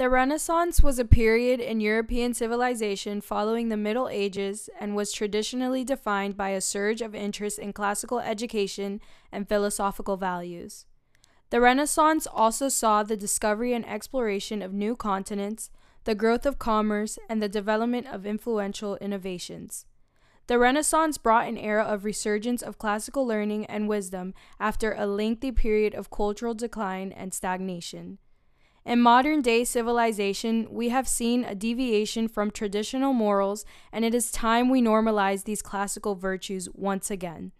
The Renaissance was a period in European civilization following the Middle Ages and was traditionally defined by a surge of interest in classical education and philosophical values. The Renaissance also saw the discovery and exploration of new continents, the growth of commerce, and the development of influential innovations. The Renaissance brought an era of resurgence of classical learning and wisdom after a lengthy period of cultural decline and stagnation. In modern day civilization, we have seen a deviation from traditional morals, and it is time we normalize these classical virtues once again.